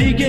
ಕುರಿಗಳಿಗೆ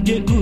get.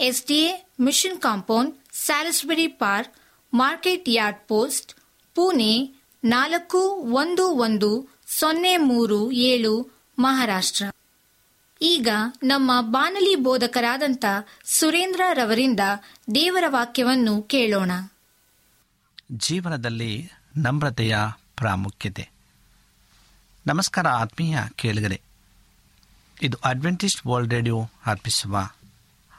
SDA mission compound, Salisbury Park, market yard post, Pune ನಾಲ್ಕು ಒಂದು ಒಂದು ಸೊನ್ನೆ ಮೂರು ಏಳು ಮಹಾರಾಷ್ಟ್ರ. ಈಗ ನಮ್ಮ ಬಾನಲಿ ಬೋಧಕರಾದಂಥ ಸುರೇಂದ್ರ ರವರಿಂದ ದೇವರ ವಾಕ್ಯವನ್ನು ಕೇಳೋಣ. ಜೀವನದಲ್ಲಿ ನಮ್ರತೆಯ ಪ್ರಾಮುಖ್ಯತೆ. ನಮಸ್ಕಾರ ಆತ್ಮೀಯ ಕೇಳಿಗರೆ. ಇದು ಅಡ್ವೆಂಟಿಸ್ಟ್ ವರ್ಲ್ಡ್ ರೇಡಿಯೋ ಅರ್ಪಿಸುವ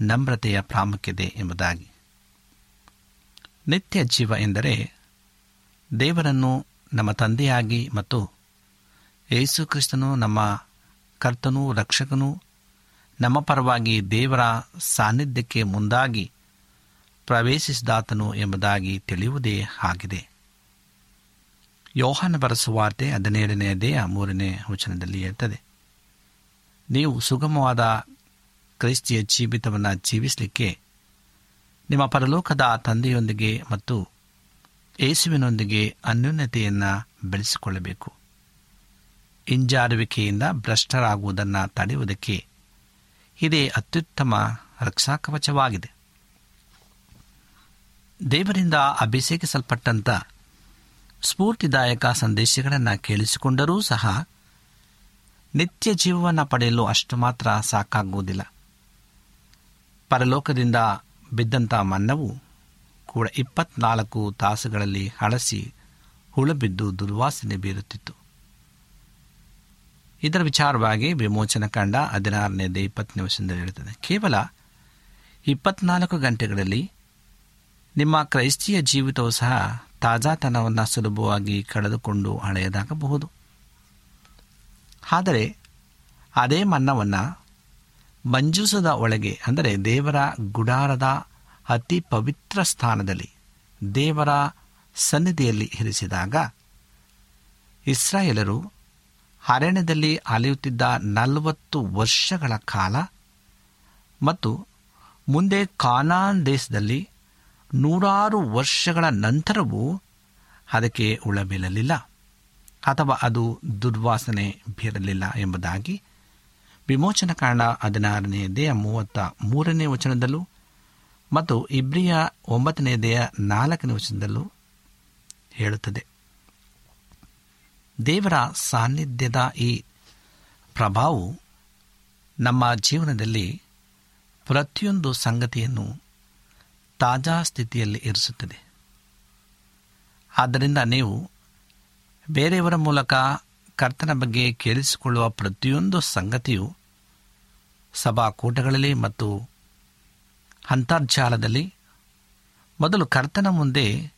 ನಮ್ರತೆಯ ಪ್ರಾಮುಖ್ಯತೆ ಎಂಬುದಾಗಿ. ನಿತ್ಯ ಜೀವ ಎಂದರೆ ದೇವರನ್ನು ನಮ್ಮ ತಂದೆಯಾಗಿ ಮತ್ತು ಯೇಸು ಕ್ರಿಸ್ತನು ನಮ್ಮ ಕರ್ತನೂ, ರಕ್ಷಕನೂ, ನಮ್ಮ ಪರವಾಗಿ ದೇವರ ಸಾನ್ನಿಧ್ಯಕ್ಕೆ ಮುಂದಾಗಿ ಪ್ರವೇಶಿಸಿದಾತನು ಎಂಬುದಾಗಿ ತಿಳಿಯುವುದೇ ಆಗಿದೆ. ಯೋಹಾನ ಬರಸುವಾರ್ತೆ ಹದಿನೇಳನೆಯ ದೇಹ ಮೂರನೇ ವಚನದಲ್ಲಿ ಇರ್ತದೆ ನೀವು ಸುಗಮವಾದ ಕ್ರೈಸ್ತಿಯ ಜೀವಿತವನ್ನು ಜೀವಿಸಲಿಕ್ಕೆ ನಿಮ್ಮ ಪರಲೋಕದ ತಂದೆಯೊಂದಿಗೆ ಮತ್ತು ಯೇಸುವಿನೊಂದಿಗೆ ಅನ್ಯೋನ್ಯತೆಯನ್ನು ಬೆಳೆಸಿಕೊಳ್ಳಬೇಕು. ಹಿಂಜಾರುವಿಕೆಯಿಂದ ಭ್ರಷ್ಟರಾಗುವುದನ್ನು ತಡೆಯುವುದಕ್ಕೆ ಇದೇ ಅತ್ಯುತ್ತಮ ರಕ್ಷಾಕವಚವಾಗಿದೆ. ದೇವರಿಂದ ಅಭಿಷೇಕಿಸಲ್ಪಟ್ಟಂಥ ಸ್ಫೂರ್ತಿದಾಯಕ ಸಂದೇಶಗಳನ್ನು ಕೇಳಿಸಿಕೊಂಡರೂ ಸಹ ನಿತ್ಯ ಜೀವವನ್ನು ಪಡೆಯಲು ಅಷ್ಟು ಮಾತ್ರ ಸಾಕಾಗುವುದಿಲ್ಲ. ಪರಲೋಕದಿಂದ ಬಿದ್ದಂಥ ಮನ್ನವು ಕೂಡ ಇಪ್ಪತ್ನಾಲ್ಕು ತಾಸುಗಳಲ್ಲಿ ಹಳಸಿ ಹುಳಬಿದ್ದು ದುರ್ವಾಸನೆ ಬೀರುತ್ತಿತ್ತು. ಇದರ ವಿಚಾರವಾಗಿ ವಿಮೋಚನ ಕಂಡ ಹದಿನಾರನೇದೇ ಇಪ್ಪತ್ತನೇ ವರ್ಷದಿಂದ ಹೇಳುತ್ತದೆ. ಕೇವಲ ಇಪ್ಪತ್ನಾಲ್ಕು ಗಂಟೆಗಳಲ್ಲಿ ನಿಮ್ಮ ಕ್ರೈಸ್ತಿಯ ಜೀವಿತವು ಸಹ ತಾಜಾತನವನ್ನು ಸುಲಭವಾಗಿ ಕಳೆದುಕೊಂಡು ಹಳೆಯದಾಗಬಹುದು. ಆದರೆ ಅದೇ ಮನ್ನವನ್ನು ಮಂಜೂಸದ ಒಳಗೆ, ಅಂದರೆ ದೇವರ ಗುಡಾರದ ಅತಿ ಪವಿತ್ರ ಸ್ಥಾನದಲ್ಲಿ, ದೇವರ ಸನ್ನಿಧಿಯಲ್ಲಿ ಇರಿಸಿದಾಗ, ಇಸ್ರಾಯೇಲರು ಅರಣ್ಯದಲ್ಲಿ ಅಲೆಯುತ್ತಿದ್ದ ನಲವತ್ತು ವರ್ಷಗಳ ಕಾಲ ಮತ್ತು ಮುಂದೆ ಕಾನಾನ್ ದೇಶದಲ್ಲಿ ನೂರಾರು ವರ್ಷಗಳ ನಂತರವೂ ಅದಕ್ಕೆ ಉಳಬೀಳಲಿಲ್ಲ ಅಥವಾ ಅದು ದುರ್ವಾಸನೆ ಬೀರಲಿಲ್ಲ ಎಂಬುದಾಗಿ ವಿಮೋಚನ ಕಾಂಡ ಹದಿನಾರನೇ ದೇಹ ಮೂವತ್ತ ಮೂರನೇ ವಚನದಲ್ಲೂ ಮತ್ತು ಇಬ್ರಿಯ ಒಂಬತ್ತನೇ ದೇಹ ನಾಲ್ಕನೇ ವಚನದಲ್ಲೂ ಹೇಳುತ್ತದೆ. ದೇವರ ಸಾನ್ನಿಧ್ಯದ ಈ ಪ್ರಭಾವವು ನಮ್ಮ ಜೀವನದಲ್ಲಿ ಪ್ರತಿಯೊಂದು ಸಂಗತಿಯನ್ನು ತಾಜಾ ಸ್ಥಿತಿಯಲ್ಲಿ ಇರಿಸುತ್ತದೆ. ಆದ್ದರಿಂದ ನೀವು ಬೇರೆಯವರ ಮೂಲಕ ಕರ್ತನ ಬಗ್ಗೆ ಕೇಳಿಸಿಕೊಳ್ಳುವ ಪ್ರತಿಯೊಂದು ಸಂಗತಿಯು ಸಭಾಕೂಟಗಳಲ್ಲಿ ಮತ್ತು ಅಂತರ್ಜಾಲದಲ್ಲಿ ಮೊದಲು ಕರ್ತನ ಮುಂದೆ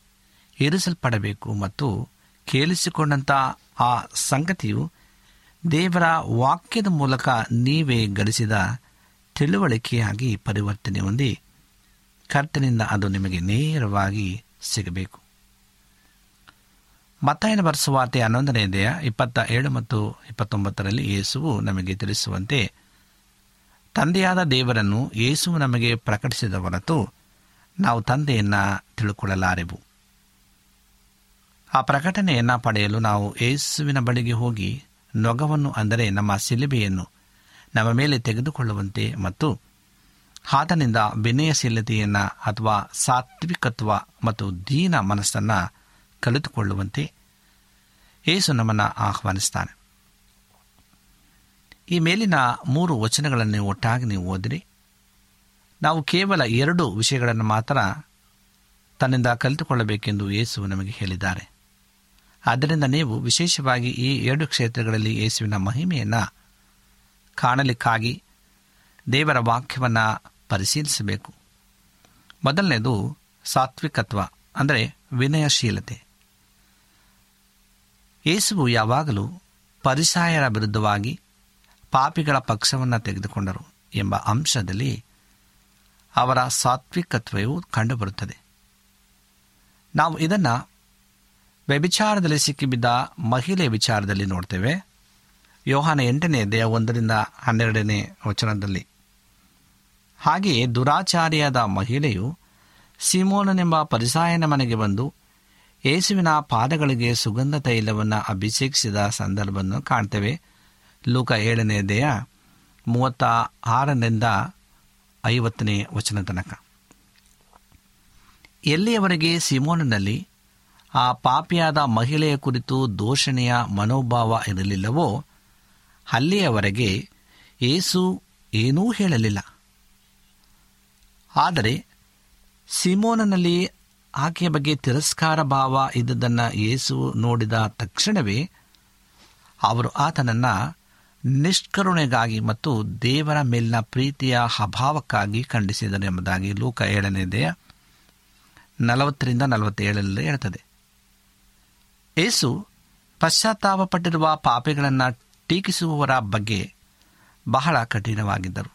ಏರಿಸಲ್ಪಡಬೇಕು ಮತ್ತು ಕೇಳಿಸಿಕೊಂಡಂಥ ಆ ಸಂಗತಿಯು ದೇವರ ವಾಕ್ಯದ ಮೂಲಕ ನೀವೇ ಗಳಿಸಿದ ತಿಳುವಳಿಕೆಯಾಗಿ ಪರಿವರ್ತನೆ ಹೊಂದಿ ಕರ್ತನಿಂದ ಅದು ನಿಮಗೆ ನೇರವಾಗಿ ಸಿಗಬೇಕು. ಮತ್ತಾಯನ ಬರೆಸುವಾರ್ತೆ ಹನ್ನೊಂದನೇ ದೇಹ ಇಪ್ಪತ್ತ ಏಳು ಮತ್ತು ಇಪ್ಪತ್ತೊಂಬತ್ತರಲ್ಲಿ ಯೇಸುವು ನಮಗೆ ತಿಳಿಸುವಂತೆ, ತಂದೆಯಾದ ದೇವರನ್ನು ಯೇಸುವು ನಮಗೆ ಪ್ರಕಟಿಸಿದ ಹೊರತು ನಾವು ತಂದೆಯನ್ನು ತಿಳುಕೊಳ್ಳಲಾರೆವು. ಆ ಪ್ರಕಟಣೆಯನ್ನು ಪಡೆಯಲು ನಾವು ಯೇಸುವಿನ ಬಳಿಗೆ ಹೋಗಿ ನೊಗವನ್ನು ಅಂದರೆ ನಮ್ಮ ಸಿಲಿಬೆಯನ್ನು ನಮ್ಮ ಮೇಲೆ ತೆಗೆದುಕೊಳ್ಳುವಂತೆ ಮತ್ತು ಆತನಿಂದ ವಿನಯಶೀಲತೆಯನ್ನು ಅಥವಾ ಸಾತ್ವಿಕತ್ವ ಮತ್ತು ದೀನ ಮನಸ್ಸನ್ನು ಕಲಿತುಕೊಳ್ಳುವಂತೆ ಏಸು ನಮ್ಮನ್ನು ಆಹ್ವಾನಿಸ್ತಾನೆ. ಈ ಮೇಲಿನ ಮೂರು ವಚನಗಳನ್ನು ಒಟ್ಟಾಗಿ ನೀವು ಓದಿರಿ. ನಾವು ಕೇವಲ ಎರಡು ವಿಷಯಗಳನ್ನು ಮಾತ್ರ ತನ್ನಿಂದ ಕಲಿತುಕೊಳ್ಳಬೇಕೆಂದು ಯೇಸು ನಮಗೆ ಹೇಳಿದ್ದಾರೆ. ಆದ್ದರಿಂದ ನೀವು ವಿಶೇಷವಾಗಿ ಈ ಎರಡು ಕ್ಷೇತ್ರಗಳಲ್ಲಿ ಯೇಸುವಿನ ಮಹಿಮೆಯನ್ನು ಕಾಣಲಿಕ್ಕಾಗಿ ದೇವರ ವಾಕ್ಯವನ್ನು ಪರಿಶೀಲಿಸಬೇಕು. ಮೊದಲನೇದು ಸಾತ್ವಿಕತ್ವ, ಅಂದರೆ ವಿನಯಶೀಲತೆ. ಯೇಸುವು ಯಾವಾಗಲೂ ಪರಿಸಾಯರ ವಿರುದ್ಧವಾಗಿ ಪಾಪಿಗಳ ಪಕ್ಷವನ್ನು ತೆಗೆದುಕೊಂಡರು ಎಂಬ ಅಂಶದಲ್ಲಿ ಅವರ ಸಾತ್ವಿಕತ್ವವು ಕಂಡುಬರುತ್ತದೆ. ನಾವು ಇದನ್ನು ವ್ಯಭಿಚಾರದಲ್ಲಿ ಸಿಕ್ಕಿಬಿದ್ದ ಮಹಿಳೆ ವಿಚಾರದಲ್ಲಿ ನೋಡ್ತೇವೆ. ಯೋಹಾನ ಎಂಟನೇ ದೇಹ ಒಂದರಿಂದ ಹನ್ನೆರಡನೇ ವಚನದಲ್ಲಿ. ಹಾಗೆಯೇ ದುರಾಚಾರಿಯಾದ ಮಹಿಳೆಯು ಸಿಮೋನನೆಂಬ ಪರಿಸಾಯನ ಮನೆಗೆ ಬಂದು ಯೇಸುವಿನ ಪಾದಗಳಿಗೆ ಸುಗಂಧ ತೈಲವನ್ನು ಅಭಿಷೇಕಿಸಿದ ಸಂದರ್ಭವನ್ನು ಕಾಣ್ತೇವೆ. ಲೂಕ ಏಳನೇ ದೇಹ ಮೂವತ್ತ ಆರರಿಂದ ಐವತ್ತನೇ ವಚನ ತನಕ. ಎಲ್ಲಿಯವರೆಗೆ ಸಿಮೋನಿನಲ್ಲಿ ಆ ಪಾಪಿಯಾದ ಮಹಿಳೆಯ ಕುರಿತು ದೋಷಣೆಯ ಮನೋಭಾವ ಇರಲಿಲ್ಲವೋ, ಅಲ್ಲಿಯವರೆಗೆ ಏಸು ಏನೂ ಹೇಳಲಿಲ್ಲ. ಆದರೆ ಸಿಮೋನನಲ್ಲಿ ಆಕೆಯ ಬಗ್ಗೆ ತಿರಸ್ಕಾರ ಭಾವ ಇದ್ದದನ್ನು ಯೇಸು ನೋಡಿದ ತಕ್ಷಣವೇ ಅವರು ಆತನನ್ನು ನಿಷ್ಕರುಣೆಗಾಗಿ ಮತ್ತು ದೇವರ ಮೇಲಿನ ಪ್ರೀತಿಯ ಅಭಾವಕ್ಕಾಗಿ ಖಂಡಿಸಿದರು ಎಂಬುದಾಗಿ ಲೂಕ ಏಳನೇದೆಯ ನಲವತ್ತರಿಂದ ನಲವತ್ತೇಳರಲ್ಲಿ ಹೇಳ್ತದೆ. ಏಸು ಪಶ್ಚಾತ್ತಾಪಪಟ್ಟಿರುವ ಪಾಪಿಗಳನ್ನು ಟೀಕಿಸುವವರ ಬಗ್ಗೆ ಬಹಳ ಕಠಿಣವಾಗಿದ್ದರು.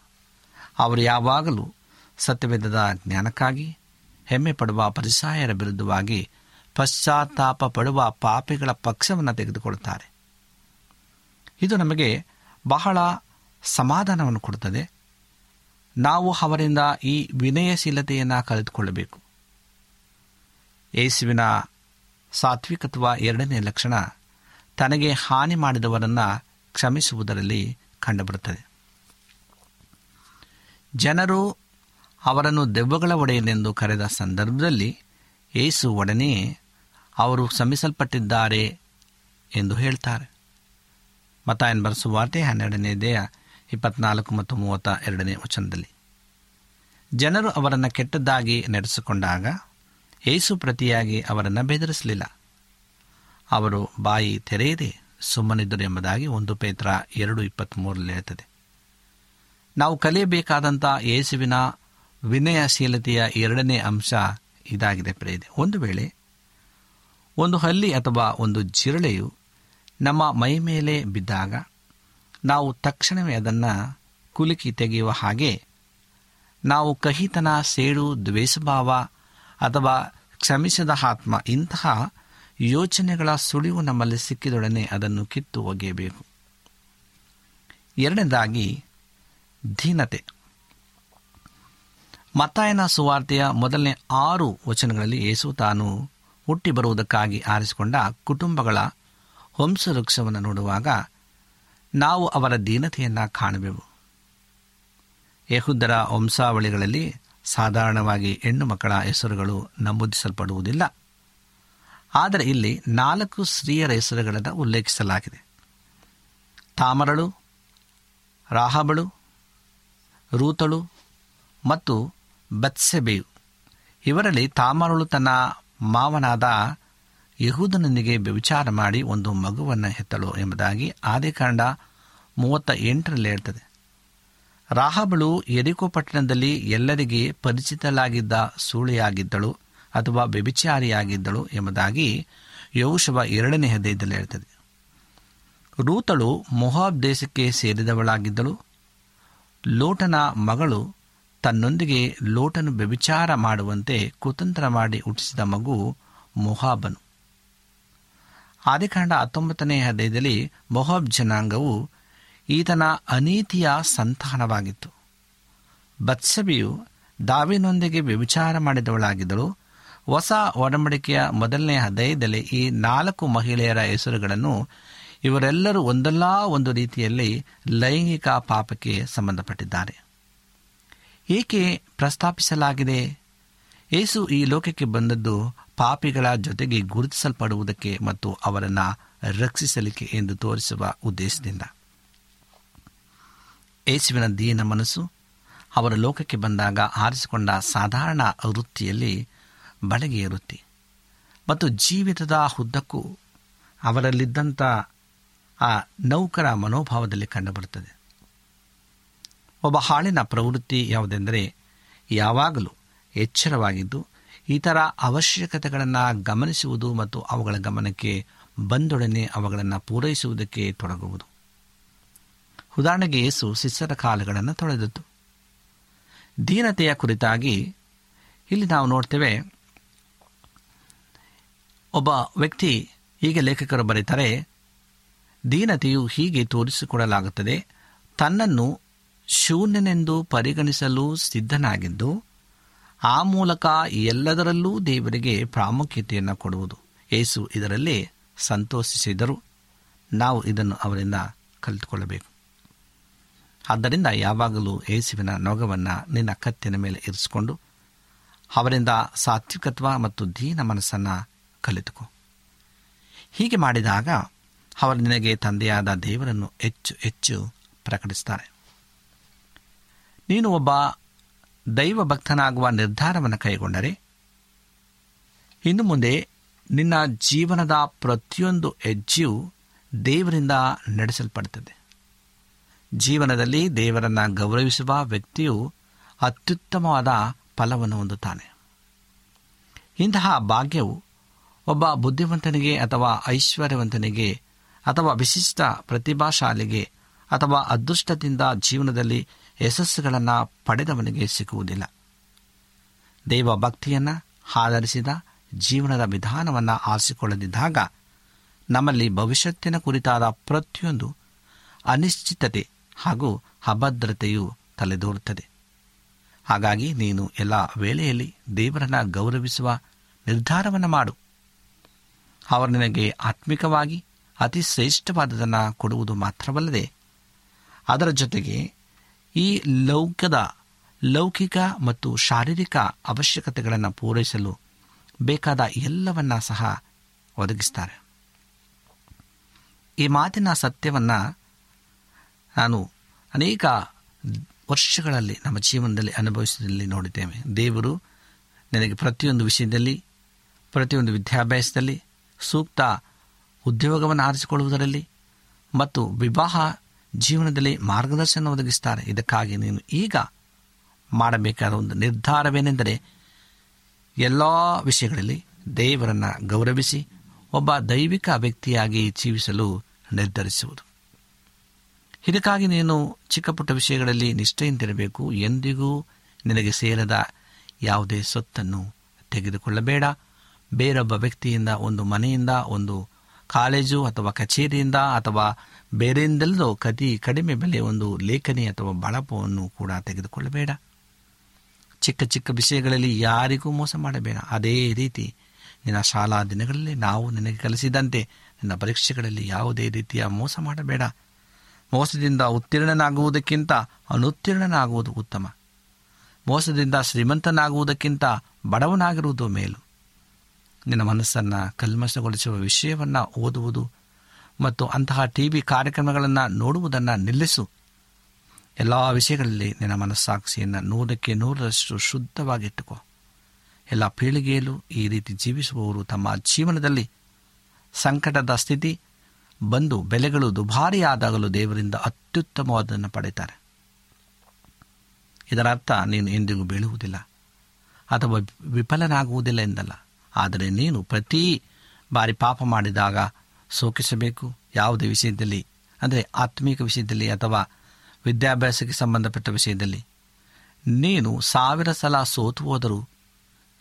ಅವರು ಯಾವಾಗಲೂ ಸತ್ಯವೇದದ ಜ್ಞಾನಕ್ಕಾಗಿ ಹೆಮ್ಮೆ ಪಡುವ ಪರಿಸಾಯರ ವಿರುದ್ಧವಾಗಿ ಪಶ್ಚಾತ್ತಾಪ ಪಡುವ ಪಾಪಿಗಳ ಪಕ್ಷವನ್ನು ತೆಗೆದುಕೊಳ್ಳುತ್ತಾರೆ. ಇದು ನಮಗೆ ಬಹಳ ಸಮಾಧಾನವನ್ನು ಕೊಡುತ್ತದೆ. ನಾವು ಅವರಿಂದ ಈ ವಿನಯಶೀಲತೆಯನ್ನು ಕಲಿತುಕೊಳ್ಳಬೇಕು ಯೇಸುವಿನ ಸಾತ್ವಿಕತ್ವ ಎರಡನೇ ಲಕ್ಷಣ ತನಗೆ ಹಾನಿ ಮಾಡಿದವರನ್ನು ಕ್ಷಮಿಸುವುದರಲ್ಲಿ ಕಂಡುಬರುತ್ತದೆ. ಜನರು ಅವರನ್ನು ದೆವ್ವಗಳ ಒಡೆಯನೆಂದು ಕರೆದ ಸಂದರ್ಭದಲ್ಲಿ ಏಸು ಒಡನೆಯೇ ಅವರು ಶ್ರಮಿಸಲ್ಪಟ್ಟಿದ್ದಾರೆ ಎಂದು ಹೇಳ್ತಾರೆ. ಮತಾಯನ್ ಬರೆಸುವಾರ್ತೆ ಹನ್ನೆರಡನೇ ದೇಹ ಇಪ್ಪತ್ನಾಲ್ಕು ಮತ್ತು ಮೂವತ್ತ ಎರಡನೇ ವಚನದಲ್ಲಿ. ಜನರು ಅವರನ್ನು ಕೆಟ್ಟದ್ದಾಗಿ ನಡೆಸಿಕೊಂಡಾಗ ಏಸು ಪ್ರತಿಯಾಗಿ ಅವರನ್ನು ಬೆದರಿಸಲಿಲ್ಲ. ಅವರು ಬಾಯಿ ತೆರೆಯದೆ ಸುಮ್ಮನಿದ್ದರು ಎಂಬುದಾಗಿ ಒಂದು ಪೇತ್ರ ಎರಡು ಇಪ್ಪತ್ತ್ಮೂರರಲ್ಲಿ ಹೇಳ್ತದೆ. ನಾವು ಕಲಿಯಬೇಕಾದಂಥ ಯೇಸುವಿನ ವಿನಯಶೀಲತೆಯ ಎರಡನೇ ಅಂಶ ಇದಾಗಿದೆ ಪ್ರೇದೆ ಒಂದು ವೇಳೆ ಒಂದು ಹಲ್ಲಿ ಅಥವಾ ಒಂದು ಜಿರಳೆಯು ನಮ್ಮ ಮೈ ಮೇಲೆ ಬಿದ್ದಾಗ ನಾವು ತಕ್ಷಣವೇ ಅದನ್ನು ಕುಲುಕಿ ತೆಗೆಯುವ ಹಾಗೆ ನಾವು ಕಹಿತನ, ಸೇಡು, ದ್ವೇಷಭಾವ ಅಥವಾ ಕ್ಷಮಿಸದ ಆತ್ಮ ಇಂತಹ ಯೋಚನೆಗಳ ಸುಳಿವು ನಮ್ಮಲ್ಲಿ ಸಿಕ್ಕಿದೊಡನೆ ಅದನ್ನು ಕಿತ್ತು ಒಗೆಯಬೇಕು ಎರಡನೇದಾಗಿ ಧೀನತೆ. ಮತ್ತಾಯನ ಸುವಾರ್ತೆಯ ಮೊದಲನೇ ಆರು ವಚನಗಳಲ್ಲಿ ಯೇಸು ತಾನು ಹುಟ್ಟಿ ಬರುವುದಕ್ಕಾಗಿ ಆರಿಸಿಕೊಂಡ ಕುಟುಂಬಗಳ ವಂಶವೃಕ್ಷವನ್ನು ನೋಡುವಾಗ ನಾವು ಅವರ ದೀನತೆಯನ್ನು ಕಾಣಬೇಕು ಯಹುದರ ವಂಶಾವಳಿಗಳಲ್ಲಿ ಸಾಧಾರಣವಾಗಿ ಹೆಣ್ಣು ಮಕ್ಕಳ ಹೆಸರುಗಳು ನಮೂದಿಸಲ್ಪಡುವುದಿಲ್ಲ. ಆದರೆ ಇಲ್ಲಿ ನಾಲ್ಕು ಸ್ತ್ರೀಯರ ಹೆಸರುಗಳನ್ನು ಉಲ್ಲೇಖಿಸಲಾಗಿದೆ. ತಾಮರಳು, ರಾಹಬಳು, ರೂತಳು ಮತ್ತು ಬತ್ಸೆಬೆಯು. ಇವರಲ್ಲಿ ತಾಮರಳು ತನ್ನ ಮಾವನಾದ ಯಹೂದನೊಂದಿಗೆ ವ್ಯವಿಚಾರ ಮಾಡಿ ಒಂದು ಮಗುವನ್ನು ಹೆತ್ತಳು ಎಂಬುದಾಗಿ ಆದಿಕಾಂಡ ಮೂವತ್ತ ಎಂಟರಲ್ಲಿ ಹೇಳ್ತದೆ. ರಾಹಬಳು ಎರಿಕೋ ಪಟ್ಟಣದಲ್ಲಿ ಎಲ್ಲರಿಗೆ ಪರಿಚಿತಲಾಗಿದ್ದ ಸೂಳೆಯಾಗಿದ್ದಳು ಅಥವಾ ವ್ಯಭಿಚಾರಿಯಾಗಿದ್ದಳು ಎಂಬುದಾಗಿ ಯೌಶವ ಎರಡನೇ ಹೃದಯದಲ್ಲಿ ಹೇಳ್ತದೆ. ರೂತಳು ಮೊಹಾಬ್ ದೇಶಕ್ಕೆ ಸೇರಿದವಳಾಗಿದ್ದಳು. ಲೋಟನ ಮಗಳು ತನ್ನೊಂದಿಗೆ ಲೋಟನು ವ್ಯಭಿಚಾರ ಮಾಡುವಂತೆ ಕುತಂತ್ರ ಮಾಡಿ ಹುಟ್ಟಿಸಿದ ಮಗು ಮೊಹಾಬನು. ಆದಿಕಾಂಡ ಹತ್ತೊಂಬತ್ತನೇ ಹೃದಯದಲ್ಲಿ ಮೊಹಾಬ್ ಜನಾಂಗವು ಈತನ ಅನೀತಿಯ ಸಂತಾನವಾಗಿತ್ತು. ಬತ್ಸಬಿಯು ದಾವಿನೊಂದಿಗೆ ವ್ಯಭಿಚಾರ ಮಾಡಿದವಳಾಗಿದ್ದಳು. ಹೊಸ ಒಡಂಬಡಿಕೆಯ ಮೊದಲನೇ ಹೃದಯದಲ್ಲಿ ಈ ನಾಲ್ಕು ಮಹಿಳೆಯರ ಹೆಸರುಗಳನ್ನು ಇವರೆಲ್ಲರೂ ಒಂದಲ್ಲ ಒಂದು ರೀತಿಯಲ್ಲಿ ಲೈಂಗಿಕ ಪಾಪಕ್ಕೆ ಸಂಬಂಧಪಟ್ಟಿದ್ದಾರೆ. ಏಕೆ ಪ್ರಸ್ತಾಪಿಸಲಾಗಿದೆ? ಏಸು ಈ ಲೋಕಕ್ಕೆ ಬಂದದ್ದು ಪಾಪಿಗಳ ಜೊತೆಗೆ ಗುರುತಿಸಲ್ಪಡುವುದಕ್ಕೆ ಮತ್ತು ಅವರನ್ನು ರಕ್ಷಿಸಲಿಕ್ಕೆ ಎಂದು ತೋರಿಸುವ ಉದ್ದೇಶದಿಂದ. ಏಸುವಿನ ದೀನ ಮನಸ್ಸು ಅವರ ಲೋಕಕ್ಕೆ ಬಂದಾಗ ಆರಿಸಿಕೊಂಡ ಸಾಧಾರಣ ವೃತ್ತಿಯಲ್ಲಿ ಬಡಗೆಯ ವೃತ್ತಿ. ಮತ್ತು ಜೀವಿತದ ಉದ್ದಕ್ಕೂ ಅವರಲ್ಲಿದ್ದಂಥ ಆ ನೌಕರ ಮನೋಭಾವದಲ್ಲಿ ಕಂಡುಬರುತ್ತದೆ. ಒಬ್ಬ ಹಾಳಿನ ಪ್ರವೃತ್ತಿ ಯಾವುದೆಂದರೆ ಯಾವಾಗಲೂ ಎಚ್ಚರವಾಗಿದ್ದು ಇತರ ಅವಶ್ಯಕತೆಗಳನ್ನು ಗಮನಿಸುವುದು ಮತ್ತು ಅವುಗಳ ಗಮನಕ್ಕೆ ಬಂದೊಡನೆ ಅವುಗಳನ್ನು ಪೂರೈಸುವುದಕ್ಕೆ ತೊಡಗುವುದು. ಉದಾಹರಣೆಗೆ ಯೇಸು ಶಿಷ್ಯರ ಕಾಲಗಳನ್ನು ತೊಳೆದದ್ದು. ದೀನತೆಯ ಕುರಿತಾಗಿ ಇಲ್ಲಿ ನಾವು ನೋಡ್ತೇವೆ, ಒಬ್ಬ ವ್ಯಕ್ತಿ ಹೀಗೆ ಲೇಖಕರು ಬರೀತಾರೆ, ದೀನತೆಯು ಹೀಗೆ ತೋರಿಸಿಕೊಡಲಾಗುತ್ತದೆ, ತನ್ನನ್ನು ಶೂನ್ಯನೆಂದು ಪರಿಗಣಿಸಲು ಸಿದ್ಧನಾಗಿದ್ದು, ಆ ಮೂಲಕ ಎಲ್ಲದರಲ್ಲೂ ದೇವರಿಗೆ ಪ್ರಾಮುಖ್ಯತೆಯನ್ನು ಕೊಡುವುದು. ಏಸು ಇದರಲ್ಲಿ ಸಂತೋಷಿಸಿದರು. ನಾವು ಇದನ್ನು ಅವರಿಂದ ಕಲಿತುಕೊಳ್ಳಬೇಕು. ಆದ್ದರಿಂದ ಯಾವಾಗಲೂ ಏಸುವಿನ ನೊಗವನ್ನು ನಿನ್ನ ಕತ್ತಿನ ಮೇಲೆ ಇರಿಸಿಕೊಂಡು ಅವರಿಂದ ಸಾತ್ವಿಕತ್ವ ಮತ್ತು ದೀನ ಮನಸ್ಸನ್ನು ಕಲಿತುಕೊ. ಹೀಗೆ ಮಾಡಿದಾಗ ಅವರು ನಿನಗೆ ತಂದೆಯಾದ ದೇವರನ್ನು ಹೆಚ್ಚು ಹೆಚ್ಚು ಪ್ರಕಟಿಸ್ತಾರೆ. ನೀನು ಒಬ್ಬ ದೈವ ಭಕ್ತನಾಗುವ ನಿರ್ಧಾರವನ್ನು ಕೈಗೊಂಡರೆ, ಇನ್ನು ಮುಂದೆ ನಿನ್ನ ಜೀವನದ ಪ್ರತಿಯೊಂದು ಹೆಜ್ಜೆಯು ದೇವರಿಂದ ನಡೆಸಲ್ಪಡುತ್ತದೆ. ಜೀವನದಲ್ಲಿ ದೇವರನ್ನು ಗೌರವಿಸುವ ವ್ಯಕ್ತಿಯು ಅತ್ಯುತ್ತಮವಾದ ಫಲವನ್ನು ಹೊಂದುತ್ತಾನೆ. ಇಂತಹ ಭಾಗ್ಯವು ಒಬ್ಬ ಬುದ್ಧಿವಂತನಿಗೆ ಅಥವಾ ಐಶ್ವರ್ಯವಂತನಿಗೆ ಅಥವಾ ವಿಶಿಷ್ಟ ಪ್ರತಿಭಾಶಾಲಿಗೆ ಅಥವಾ ಅದೃಷ್ಟದಿಂದ ಜೀವನದಲ್ಲಿ ಯಶಸ್ಸುಗಳನ್ನು ಪಡೆದವನಿಗೆ ಸಿಗುವುದಿಲ್ಲ. ದೈವ ಭಕ್ತಿಯನ್ನು ಆಧರಿಸಿದ ಜೀವನದ ವಿಧಾನವನ್ನು ಆರಿಸಿಕೊಳ್ಳದಿದ್ದಾಗ ನಮ್ಮಲ್ಲಿ ಭವಿಷ್ಯತ್ತಿನ ಕುರಿತಾದ ಪ್ರತಿಯೊಂದು ಅನಿಶ್ಚಿತತೆ ಹಾಗೂ ಅಭದ್ರತೆಯು ತಲೆದೋರುತ್ತದೆ. ಹಾಗಾಗಿ ನೀನು ಎಲ್ಲ ವೇಳೆಯಲ್ಲಿ ದೇವರನ್ನು ಗೌರವಿಸುವ ನಿರ್ಧಾರವನ್ನು ಮಾಡು. ಅವರು ನಿನಗೆ ಆತ್ಮಿಕವಾಗಿ ಅತಿ ಶ್ರೇಷ್ಠವಾದದನ್ನು ಕೊಡುವುದು ಮಾತ್ರವಲ್ಲದೆ ಅದರ ಜೊತೆಗೆ ಈ ಲೌಕದ ಲೌಕಿಕ ಮತ್ತು ಶಾರೀರಿಕ ಅವಶ್ಯಕತೆಗಳನ್ನು ಪೂರೈಸಲು ಬೇಕಾದ ಎಲ್ಲವನ್ನ ಸಹ ಒದಗಿಸ್ತಾರೆ. ಈ ಮಾತಿನ ಸತ್ಯವನ್ನು ನಾನು ಅನೇಕ ವರ್ಷಗಳಲ್ಲಿ ನಮ್ಮ ಜೀವನದಲ್ಲಿ ಅನುಭವಿಸಿದಲ್ಲಿ ನೋಡಿದ್ದೇವೆ. ದೇವರು ನನಗೆ ಪ್ರತಿಯೊಂದು ವಿಷಯದಲ್ಲಿ, ಪ್ರತಿಯೊಂದು ವಿದ್ಯಾಭ್ಯಾಸದಲ್ಲಿ ಸೂಕ್ತ ಉದ್ಯೋಗವನ್ನು ಆರಿಸಿಕೊಳ್ಳುವುದರಲ್ಲಿ ಮತ್ತು ವಿವಾಹ ಜೀವನದಲ್ಲಿ ಮಾರ್ಗದರ್ಶನ ಒದಗಿಸ್ತಾರೆ. ಇದಕ್ಕಾಗಿ ನೀನು ಈಗ ಮಾಡಬೇಕಾದ ಒಂದು ನಿರ್ಧಾರವೇನೆಂದರೆ, ಎಲ್ಲ ವಿಷಯಗಳಲ್ಲಿ ದೇವರನ್ನು ಗೌರವಿಸಿ, ಒಬ್ಬ ದೈವಿಕ ವ್ಯಕ್ತಿಯಾಗಿ ಜೀವಿಸಲು ನಿರ್ಧರಿಸುವುದು. ಇದಕ್ಕಾಗಿ ನೀನು ಚಿಕ್ಕ ಪುಟ್ಟ ವಿಷಯಗಳಲ್ಲಿ ನಿಷ್ಠೆಯಿಂದಿರಬೇಕು. ಎಂದಿಗೂ ನಿನಗೆ ಸೇರದ ಯಾವುದೇ ಸೊತ್ತನ್ನು ತೆಗೆದುಕೊಳ್ಳಬೇಡ. ಬೇರೊಬ್ಬ ವ್ಯಕ್ತಿಯಿಂದ, ಒಂದು ಮನೆಯಿಂದ, ಒಂದು ಕಾಲೇಜು ಅಥವಾ ಕಚೇರಿಯಿಂದ ಅಥವಾ ಬೇರೆಯಿಂದಲೋ ಕತಿ ಕಡಿಮೆ ಬೆಲೆ ಒಂದು ಲೇಖನಿ ಅಥವಾ ಬಳಪವನ್ನು ಕೂಡ ತೆಗೆದುಕೊಳ್ಳಬೇಡ. ಚಿಕ್ಕ ಚಿಕ್ಕ ವಿಷಯಗಳಲ್ಲಿ ಯಾರಿಗೂ ಮೋಸ ಮಾಡಬೇಡ. ಅದೇ ರೀತಿ ನಿನ್ನ ಶಾಲಾ ದಿನಗಳಲ್ಲಿ ನಾವು ನಿನಗೆ ಕಲಿಸಿದಂತೆ ನಿನ್ನ ಪರೀಕ್ಷೆಗಳಲ್ಲಿ ಯಾವುದೇ ರೀತಿಯ ಮೋಸ ಮಾಡಬೇಡ. ಮೋಸದಿಂದ ಉತ್ತೀರ್ಣನಾಗುವುದಕ್ಕಿಂತ ಅನುತ್ತೀರ್ಣನಾಗುವುದು ಉತ್ತಮ. ಮೋಸದಿಂದ ಶ್ರೀಮಂತನಾಗುವುದಕ್ಕಿಂತ ಬಡವನಾಗಿರುವುದು ಮೇಲು. ನಿನ್ನ ಮನಸ್ಸನ್ನು ಕಲ್ಮಶಗೊಳಿಸುವ ವಿಷಯವನ್ನು ಓದುವುದು ಮತ್ತು ಅಂತಹ ಟಿ ವಿ ಕಾರ್ಯಕ್ರಮಗಳನ್ನು ನೋಡುವುದನ್ನು ನಿಲ್ಲಿಸು. ಎಲ್ಲ ವಿಷಯಗಳಲ್ಲಿ ನಿನ್ನ ಮನಸ್ಸಾಕ್ಷಿಯನ್ನು ನೂರಕ್ಕೆ ನೂರರಷ್ಟು ಶುದ್ಧವಾಗಿಟ್ಟುಕೋ ಎಲ್ಲ ಪೀಳಿಗೆಯಲ್ಲೂ ಈ ರೀತಿ ಜೀವಿಸುವವರು ತಮ್ಮ ಜೀವನದಲ್ಲಿ ಸಂಕಟದ ಸ್ಥಿತಿ, ಬಂದು ಬೆಲೆಗಳು ದುಬಾರಿಯಾದಾಗಲೂ ದೇವರಿಂದ ಅತ್ಯುತ್ತಮವಾದನ್ನು ಪಡೆಯುತ್ತಾರೆ. ಇದರ ಅರ್ಥ ನೀನು ಎಂದಿಗೂ ಬೀಳುವುದಿಲ್ಲ ಅಥವಾ ವಿಫಲನಾಗುವುದಿಲ್ಲ ಎಂದಲ್ಲ. ಆದರೆ ನೀನು ಪ್ರತಿ ಬಾರಿ ಪಾಪ ಮಾಡಿದಾಗ ಸೋಕಿಸಬೇಕು. ಯಾವುದೇ ವಿಷಯದಲ್ಲಿ, ಅಂದರೆ ಆತ್ಮೀಕ ವಿಷಯದಲ್ಲಿ ಅಥವಾ ವಿದ್ಯಾಭ್ಯಾಸಕ್ಕೆ ಸಂಬಂಧಪಟ್ಟ ವಿಷಯದಲ್ಲಿ. ನೀನು ಸಾವಿರ ಸಲ ಸೋತು ಹೋದರೂ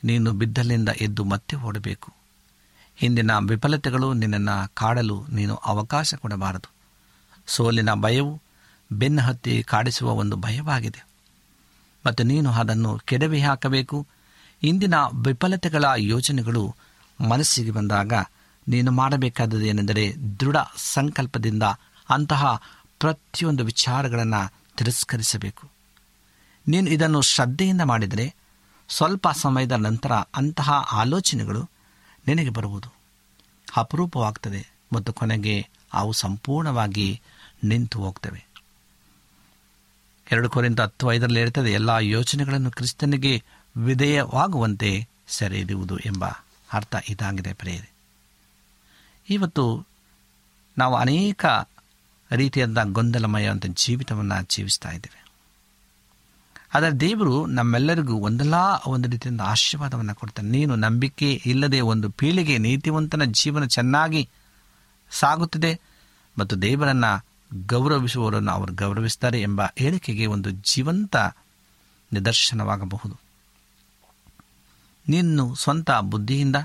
ನೀನು ಬಿದ್ದಲ್ಲಿಂದ ಎದ್ದು ಮತ್ತೆ ಓಡಬೇಕು. ಹಿಂದಿನ ವಿಫಲತೆಗಳು ನಿನ್ನನ್ನು ಕಾಡಲು ನೀನು ಅವಕಾಶ ಕೊಡಬಾರದು. ಸೋಲಿನ ಭಯವು ಬೆನ್ನು ಹತ್ತಿ ಕಾಡಿಸುವ ಒಂದು ಭಯವಾಗಿದೆ. ಮತ್ತು ನೀನು ಅದನ್ನು ಕೆಡವಿ ಹಾಕಬೇಕು. ಇಂದಿನ ವಿಫಲತೆಗಳ ಯೋಜನೆಗಳು ಮನಸ್ಸಿಗೆ ಬಂದಾಗ ನೀನು ಮಾಡಬೇಕಾದದ್ದು ಏನೆಂದರೆ ದೃಢ ಸಂಕಲ್ಪದಿಂದ ಅಂತಹ ಪ್ರತಿಯೊಂದು ವಿಚಾರಗಳನ್ನು ತಿರಸ್ಕರಿಸಬೇಕು. ನೀನು ಇದನ್ನು ಶ್ರದ್ಧೆಯಿಂದ ಮಾಡಿದರೆ ಸ್ವಲ್ಪ ಸಮಯದ ನಂತರ ಅಂತಹ ಆಲೋಚನೆಗಳು ನಿನಗೆ ಬರುವುದು. ಅಪರೂಪವಾಗ್ತದೆ ಮತ್ತು ಕೊನೆಗೆ ಅವು ಸಂಪೂರ್ಣವಾಗಿ ನಿಂತು ಹೋಗ್ತವೆ. ಎರಡು ಕೋರಿಂದ ಹತ್ತು ಐದರಲ್ಲಿ ಇರ್ತದೆ ಎಲ್ಲ ಯೋಚನೆಗಳನ್ನು ಕ್ರಿಸ್ತನಿಗೆ ವಿಧೇಯವಾಗುವಂತೆ ಸೆರೆಯಿರುವುದು ಎಂಬ ಅರ್ಥ ಇದಾಗಿದೆ ಪ್ರೇರೆ ಇವತ್ತು ನಾವು ಅನೇಕ ರೀತಿಯಾದ ಗೊಂದಲಮಯವಂಥ ಜೀವಿತವನ್ನು ಜೀವಿಸ್ತಾ ಇದ್ದೇವೆ. ಆದರೆ ದೇವರು ನಮ್ಮೆಲ್ಲರಿಗೂ ಒಂದಲ್ಲ ಒಂದು ರೀತಿಯಿಂದ ಆಶೀರ್ವಾದವನ್ನು ಕೊಡ್ತಾನೆ. ನೀನು ನಂಬಿಕೆ ಇಲ್ಲದೆ ಒಂದು ಪೀಳಿಗೆ ನೀತಿವಂತನ ಜೀವನ ಚೆನ್ನಾಗಿ ಸಾಗುತ್ತದೆ ಮತ್ತು ದೇವರನ್ನು ಗೌರವಿಸುವವರನ್ನು ಅವರು ಗೌರವಿಸ್ತಾರೆ ಎಂಬ ಹೇಳಿಕೆಗೆ ಒಂದು ಜೀವಂತ ನಿದರ್ಶನವಾಗಬಹುದು. ನೀನು ಸ್ವಂತ ಬುದ್ಧಿಯಿಂದ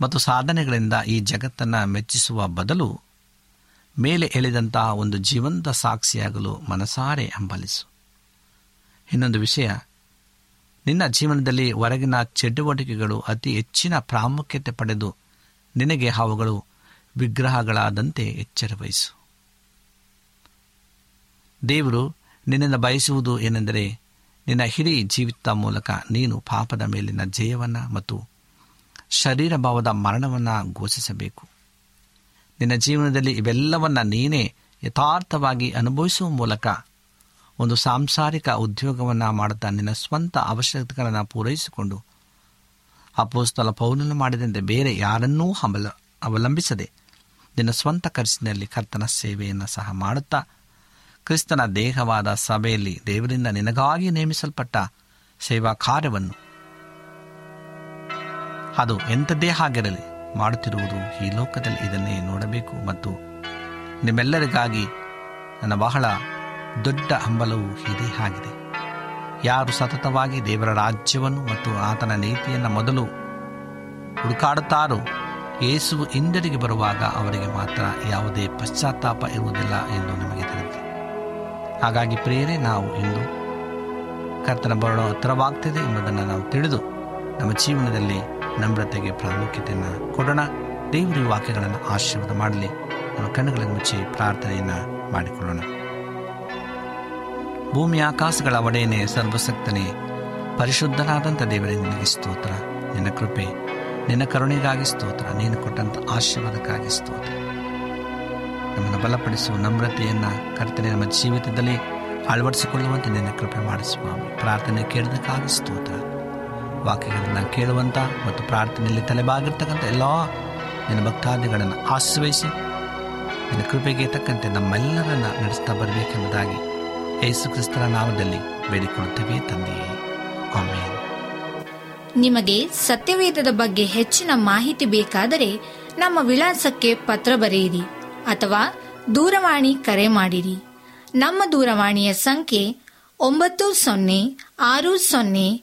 ಮತ್ತು ಸಾಧನೆಗಳಿಂದ ಈ ಜಗತ್ತನ್ನು ಮೆಚ್ಚಿಸುವ ಬದಲು ಮೇಲೆ ಎಳೆದಂತಹ ಒಂದು ಜೀವಂತ ಸಾಕ್ಷಿಯಾಗಲು ಮನಸಾರೆ ಹಂಬಲಿಸು. ಇನ್ನೊಂದು ವಿಷಯ, ನಿನ್ನ ಜೀವನದಲ್ಲಿ ಹೊರಗಿನ ಚಟುವಟಿಕೆಗಳು ಅತಿ ಹೆಚ್ಚಿನ ಪ್ರಾಮುಖ್ಯತೆ ಪಡೆದು ನಿನಗೆ ಅವುಗಳು ವಿಗ್ರಹಗಳಾದಂತೆ ಎಚ್ಚರ ವಹಿಸು ದೇವರು ನಿನ್ನನ್ನು ಬಯಸುವುದು ಏನೆಂದರೆ ನಿನ್ನ ಹಿರಿ ಜೀವಿತ ಮೂಲಕ ನೀನು ಪಾಪದ ಮೇಲಿನ ಜಯವನ್ನು ಮತ್ತು ಶರೀರ ಭಾವದ ಮರಣವನ್ನು ಘೋಷಿಸಬೇಕು. ನಿನ್ನ ಜೀವನದಲ್ಲಿ ಇವೆಲ್ಲವನ್ನು ನೀನೇ ಯಥಾರ್ಥವಾಗಿ ಅನುಭವಿಸುವ ಮೂಲಕ ಒಂದು ಸಾಂಸಾರಿಕ ಉದ್ಯೋಗವನ್ನು ಮಾಡುತ್ತಾ ನಿನ್ನ ಸ್ವಂತ ಅವಶ್ಯಕತೆಗಳನ್ನು ಪೂರೈಸಿಕೊಂಡು ಅಪೋಸ್ತಲ ಪೌಲನು ಮಾಡಿದಂತೆ ಬೇರೆ ಯಾರನ್ನೂ ಅವಲ ಅವಲಂಬಿಸದೆ ನಿನ್ನ ಸ್ವಂತ ಖರ್ಚಿನಲ್ಲಿ ಕರ್ತನ ಸೇವೆಯನ್ನು ಸಹ ಮಾಡುತ್ತಾ ಕ್ರಿಸ್ತನ ದೇಹವಾದ ಸಭೆಯಲ್ಲಿ ದೇವರಿಂದ ನಿನಗಾಗಿ ನೇಮಿಸಲ್ಪಟ್ಟ ಸೇವಾ ಕಾರ್ಯವನ್ನು ಅದು ಎಂಥದ್ದೇ ಆಗಿರಲಿ ಮಾಡುತ್ತಿರುವುದು ಈ ಲೋಕದಲ್ಲಿ ಇದನ್ನೇ ನೋಡಬೇಕು ಮತ್ತು ನಿಮ್ಮೆಲ್ಲರಿಗಾಗಿ ನನ್ನ ಬಹಳ ದೊಡ್ಡ ಹಂಬಲವು ಇದೇ ಆಗಿದೆ. ಯಾರು ಸತತವಾಗಿ ದೇವರ ರಾಜ್ಯವನ್ನು ಮತ್ತು ಆತನ ನೀತಿಯನ್ನು ಮೊದಲು ಹುಡುಕಾಡುತ್ತಾರೋ, ಯೇಸು ಹಿಂದರಿಗೆ ಬರುವಾಗ ಅವರಿಗೆ ಮಾತ್ರ ಯಾವುದೇ ಪಶ್ಚಾತ್ತಾಪ ಇರುವುದಿಲ್ಲ ಎಂದು ನಮಗೆ ತಿಳಿದಿದೆ. ಹಾಗಾಗಿ ಪ್ರೇರೆ ನಾವು ಇಂದು ಕರ್ತನ ಬರಲು ಹತ್ತಿರವಾಗ್ತಿದೆ ಎಂಬುದನ್ನು ನಾವು ತಿಳಿದು ನಮ್ಮ ಜೀವನದಲ್ಲಿ ನಮ್ರತೆಗೆ ಪ್ರಾಮುಖ್ಯತೆಯನ್ನು ಕೊಡೋಣ. ದೇವರ ವಾಕ್ಯಗಳನ್ನು ಆಶೀರ್ವಾದ ಮಾಡಲಿ. ನಮ್ಮ ಕಣ್ಣುಗಳನ್ನು ಮುಚ್ಚಿ ಪ್ರಾರ್ಥನೆಯನ್ನು ಮಾಡಿಕೊಳ್ಳೋಣ. ಭೂಮಿ ಆಕಾಶಗಳ ಒಡೆಯನೇ ಸರ್ವಸಕ್ತನೇ ಪರಿಶುದ್ಧನಾದಂಥ ದೇವರೇ, ನಿನಗೆ ಸ್ತೋತ್ರ. ನಿನ್ನ ಕೃಪೆ, ನಿನ್ನ ಕರುಣೆಗಾಗಿ ಸ್ತೋತ್ರ. ನೀನು ಕೊಟ್ಟಂಥ ಆಶೀರ್ವಾದಕ್ಕಾಗಿ ಸ್ತೋತ್ರ. ನಮ್ಮನ್ನು ಬಲಪಡಿಸುವ ನಮ್ರತೆಯನ್ನು ಕರ್ತನೆ ನಮ್ಮ ಜೀವಿತದಲ್ಲಿ ಅಳವಡಿಸಿಕೊಳ್ಳುವಂತೆ ನಿನ್ನ ಕೃಪೆ ಮಾಡಿಸುವ ಪ್ರಾರ್ಥನೆ ಕೇಳಿದಕ್ಕಾಗಿ ಸ್ತೋತ್ರ. ವಾಕ್ಯಗಳನ್ನು ಕೇಳುವಂಥ ಮತ್ತು ಪ್ರಾರ್ಥನೆಯಲ್ಲಿ ತಲೆಬಾಗಿರ್ತಕ್ಕಂಥ ಎಲ್ಲ ನಿನ್ನ ಭಕ್ತಾದಿಗಳನ್ನು ಆಶ್ರಯಿಸಿ, ನಿನ್ನ ಕೃಪೆಗೆ ತಕ್ಕಂತೆ ನಮ್ಮೆಲ್ಲರನ್ನ ನಡೆಸ್ತಾ ಬರಬೇಕೆಂಬುದಾಗಿ ಯೇಸು ಕ್ರಿಸ್ತರ ನಾಮದಲ್ಲಿ ಬೇಡಿಕೊಳ್ಳುತ್ತೇವೆ ತಂದೆಯೇ. ಆಮೇಲೆ ನಿಮಗೆ ಸತ್ಯವೇದದ ಬಗ್ಗೆ ಹೆಚ್ಚಿನ ಮಾಹಿತಿ ಬೇಕಾದರೆ ನಮ್ಮ ವಿಳಾಸಕ್ಕೆ ಪತ್ರ ಬರೆಯಿರಿ ಅಥವಾ ದೂರವಾಣಿ ಕರೆ ಮಾಡಿರಿ. ನಮ್ಮ ದೂರವಾಣಿಯ ಸಂಖ್ಯೆ ಒಂಬತ್ತು ಸೊನ್ನೆ ಆರು ಸೊನ್ನೆ